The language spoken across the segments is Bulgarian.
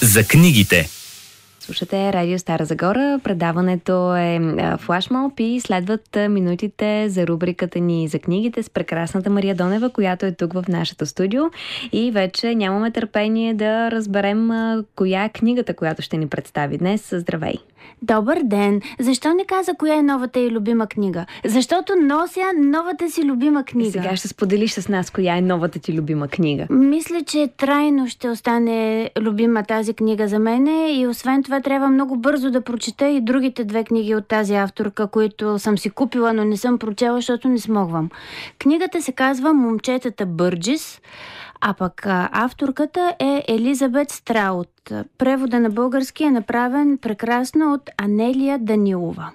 за книгите. Слушате Радио Стара Загора. Предаването е флашмоб и следват минутите за рубриката ни за книгите с прекрасната Мария Донева, която е тук в нашото студио. И вече нямаме търпение да разберем коя е книгата, която ще ни представи днес. Здравей! Добър ден! Защо не каза коя е новата и любима книга? Защото нося новата си любима книга. Сега ще споделиш с нас коя е новата ти любима книга. Мисля, че трайно ще остане любима тази книга за мене и освен това трябва много бързо да прочета и другите две книги от тази авторка, които съм си купила, но не съм прочела, защото не смогвам. Книгата се казва Момчетата Бърджис. А пък авторката е Елизабет Страут. Превода на български е направен прекрасно от Анелия Данилова.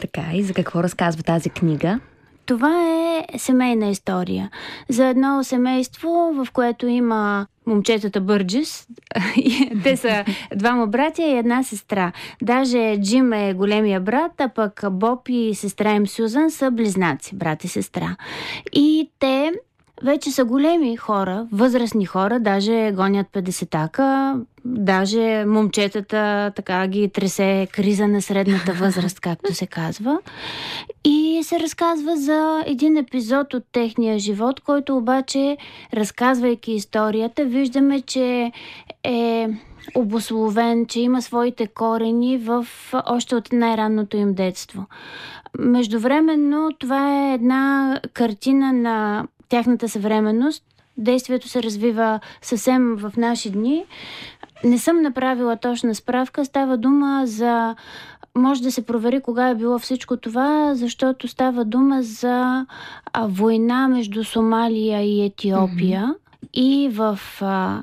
Така, и за какво разказва тази книга? Това е семейна история. За едно семейство, в което има момчетата Бърджис. Те са двама братя и една сестра. Даже Джим е големия брат, а пък Боб и сестра им Сюзан са близнаци, брат и сестра. И те вече са големи хора, възрастни хора, даже гонят 50-така, даже момчетата така ги тресе криза на средната възраст, както се казва. И се разказва за един епизод от техния живот, който обаче, разказвайки историята, виждаме, че е обословен, че има своите корени в още от най-ранното им детство. Междувременно това е една картина на тяхната съвременност. Действието се развива съвсем в наши дни. Не съм направила точна справка. Става дума за може да се провери кога е било всичко това, защото става дума за война между Сомалия и Етиопия. Mm-hmm. И в а,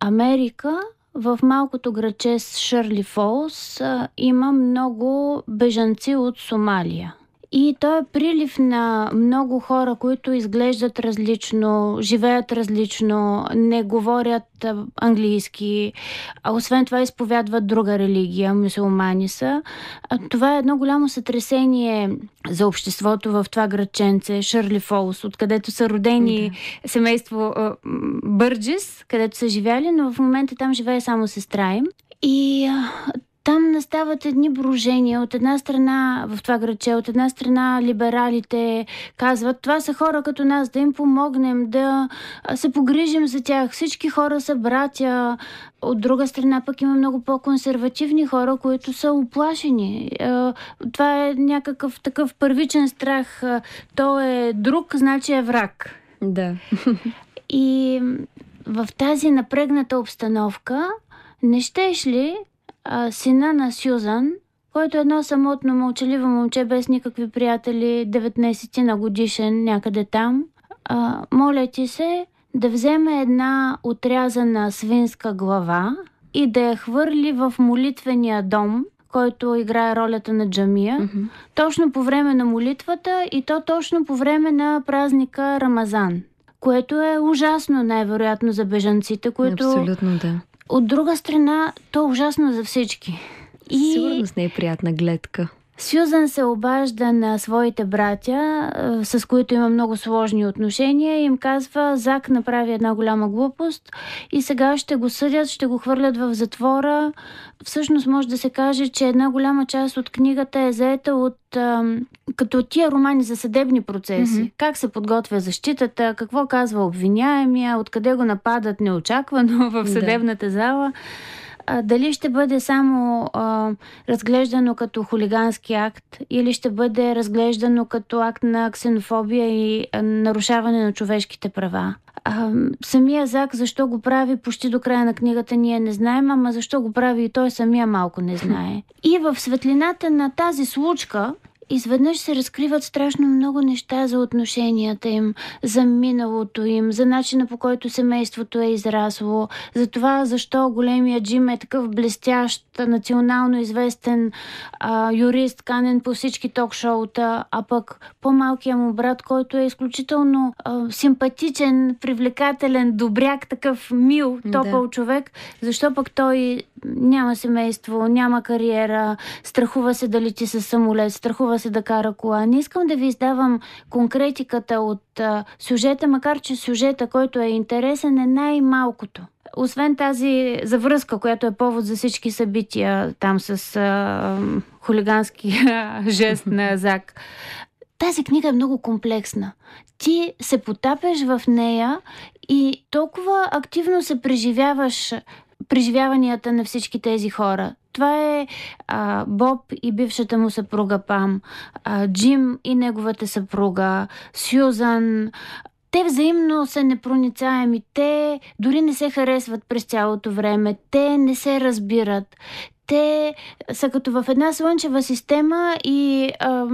Америка, в малкото граче с Шърли Фолс, а, има много бежанци от Сомалия. И то е прилив на много хора, които изглеждат различно, живеят различно, не говорят английски, а освен това изповядват друга религия, мусулмани са. Това е едно голямо сътресение за обществото в това градченце, Шърли Фолс, откъдето са родени да. семейство Бърджис, където са живяли, но в момента там живее само сестра им. И там настават едни брожения. От една страна, в това градче, от една страна либералите казват, това са хора като нас, да им помогнем, да се погрижим за тях. Всички хора са братя. От друга страна пък има много по-консервативни хора, които са оплашени. Това е някакъв такъв първичен страх. То е друг, значи е враг. Да. И в тази напрегната обстановка не щеш ли а, сина на Сюзан, който е едно самотно мълчаливо момче без никакви приятели, 19 на годишен, някъде там. А, моля ти се да вземе една отрязана свинска глава и да я хвърли в молитвения дом, който играе ролята на джамия, mm-hmm. точно по време на молитвата и то точно по време на празника Рамазан, което е ужасно най-вероятно за бежанците, които Абсолютно, да. От друга страна, то е ужасно за всички. И... Сигурно с не е приятна гледка. Сюзан се обажда на своите братя, с които има много сложни отношения и им казва, Зак направи една голяма глупост и сега ще го съдят, ще го хвърлят в затвора. Всъщност може да се каже, че една голяма част от книгата е заета от като тия романи за съдебни процеси. Mm-hmm. Как се подготвя защитата, какво казва обвиняемия, откъде го нападат неочаквано в съдебната зала а, дали ще бъде само а, разглеждано като хулигански акт или ще бъде разглеждано като акт на ксенофобия и а, нарушаване на човешките права. А, самия Зак защо го прави почти до края на книгата ние не знаем, ама защо го прави и той самия малко не знае. И в светлината на тази случка изведнъж се разкриват страшно много неща за отношенията им, за миналото им, за начина по който семейството е израсло, за това защо големия Джим е такъв блестящ, национално известен а, юрист, канен по всички ток-шоута, а пък по-малкият му брат, който е изключително а, симпатичен, привлекателен, добряк, такъв мил, топъл да. човек, защо пък той няма семейство, няма кариера, страхува се да лети с самолет, страхува се да кара кола. Не искам да ви издавам конкретиката от а, сюжета, макар че сюжета, който е интересен, е най-малкото освен тази завръзка, която е повод за всички събития там с а, хулигански жест на Зак, тази книга е много комплексна. Ти се потапяш в нея и толкова активно се преживяваш преживяванията на всички тези хора. Това е а, Боб и бившата му съпруга Пам, а, Джим и неговата съпруга, Сюзан. Те взаимно са непроницаеми, те дори не се харесват през цялото време, те не се разбират те са като в една слънчева система и а,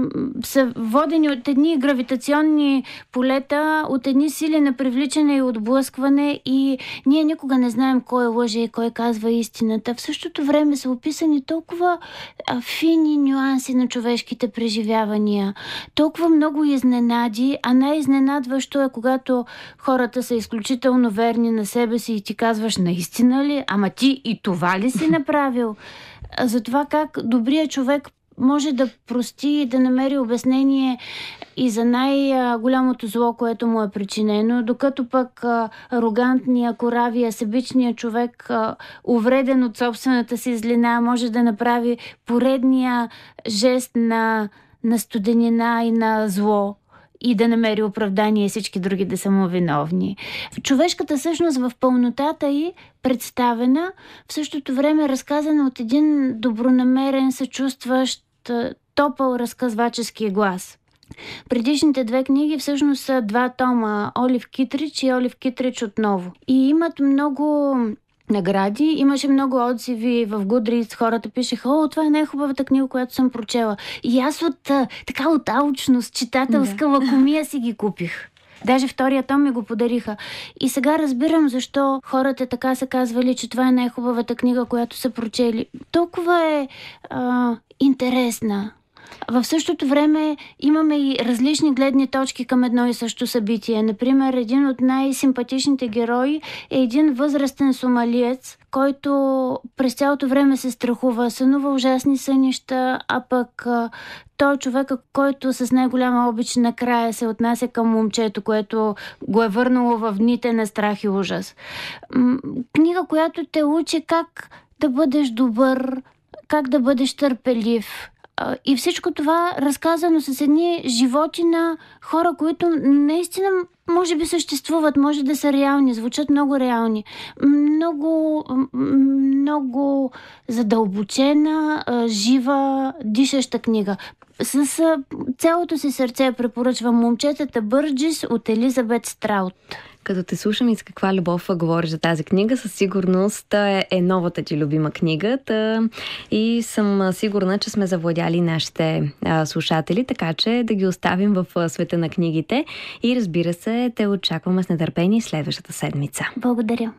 са водени от едни гравитационни полета, от едни сили на привличане и отблъскване и ние никога не знаем кой е лъже и кой казва истината. В същото време са описани толкова а, фини нюанси на човешките преживявания, толкова много изненади, а най-изненадващо е когато хората са изключително верни на себе си и ти казваш наистина ли? Ама ти и това ли си направил? за това как добрият човек може да прости и да намери обяснение и за най-голямото зло, което му е причинено, докато пък арогантния, коравия, себичния човек, увреден от собствената си злина, може да направи поредния жест на, на студенина и на зло и да намери оправдание и всички други да са му виновни. Човешката същност в пълнотата й представена, в същото време разказана от един добронамерен, съчувстващ, топъл разказвачески глас. Предишните две книги всъщност са два тома Олив Китрич и Олив Китрич отново. И имат много награди. Имаше много отзиви в Goodreads. Хората пишеха, о, това е най-хубавата книга, която съм прочела. И аз от така от алчност, читателска да. лакомия си ги купих. Даже втория том ми го подариха. И сега разбирам защо хората така са казвали, че това е най-хубавата книга, която са прочели. Толкова е а, интересна. В същото време имаме и различни гледни точки към едно и също събитие. Например, един от най-симпатичните герои е един възрастен сомалиец, който през цялото време се страхува, сънува ужасни сънища, а пък той е човека, който с най-голяма обич накрая се отнася към момчето, което го е върнало в дните на страх и ужас. Книга, която те учи как да бъдеш добър, как да бъдеш търпелив, и всичко това разказано с едни животи на хора, които наистина може би съществуват, може да са реални, звучат много реални. Много, много задълбочена, жива, дишаща книга. С цялото си сърце препоръчвам момчетата Бърджис от Елизабет Страут. Като те слушам и с каква любов говориш за тази книга, със сигурност е, е новата ти любима книга та, и съм сигурна, че сме завладяли нашите а, слушатели, така че да ги оставим в света на книгите и разбира се, те очакваме с нетърпение следващата седмица. Благодаря.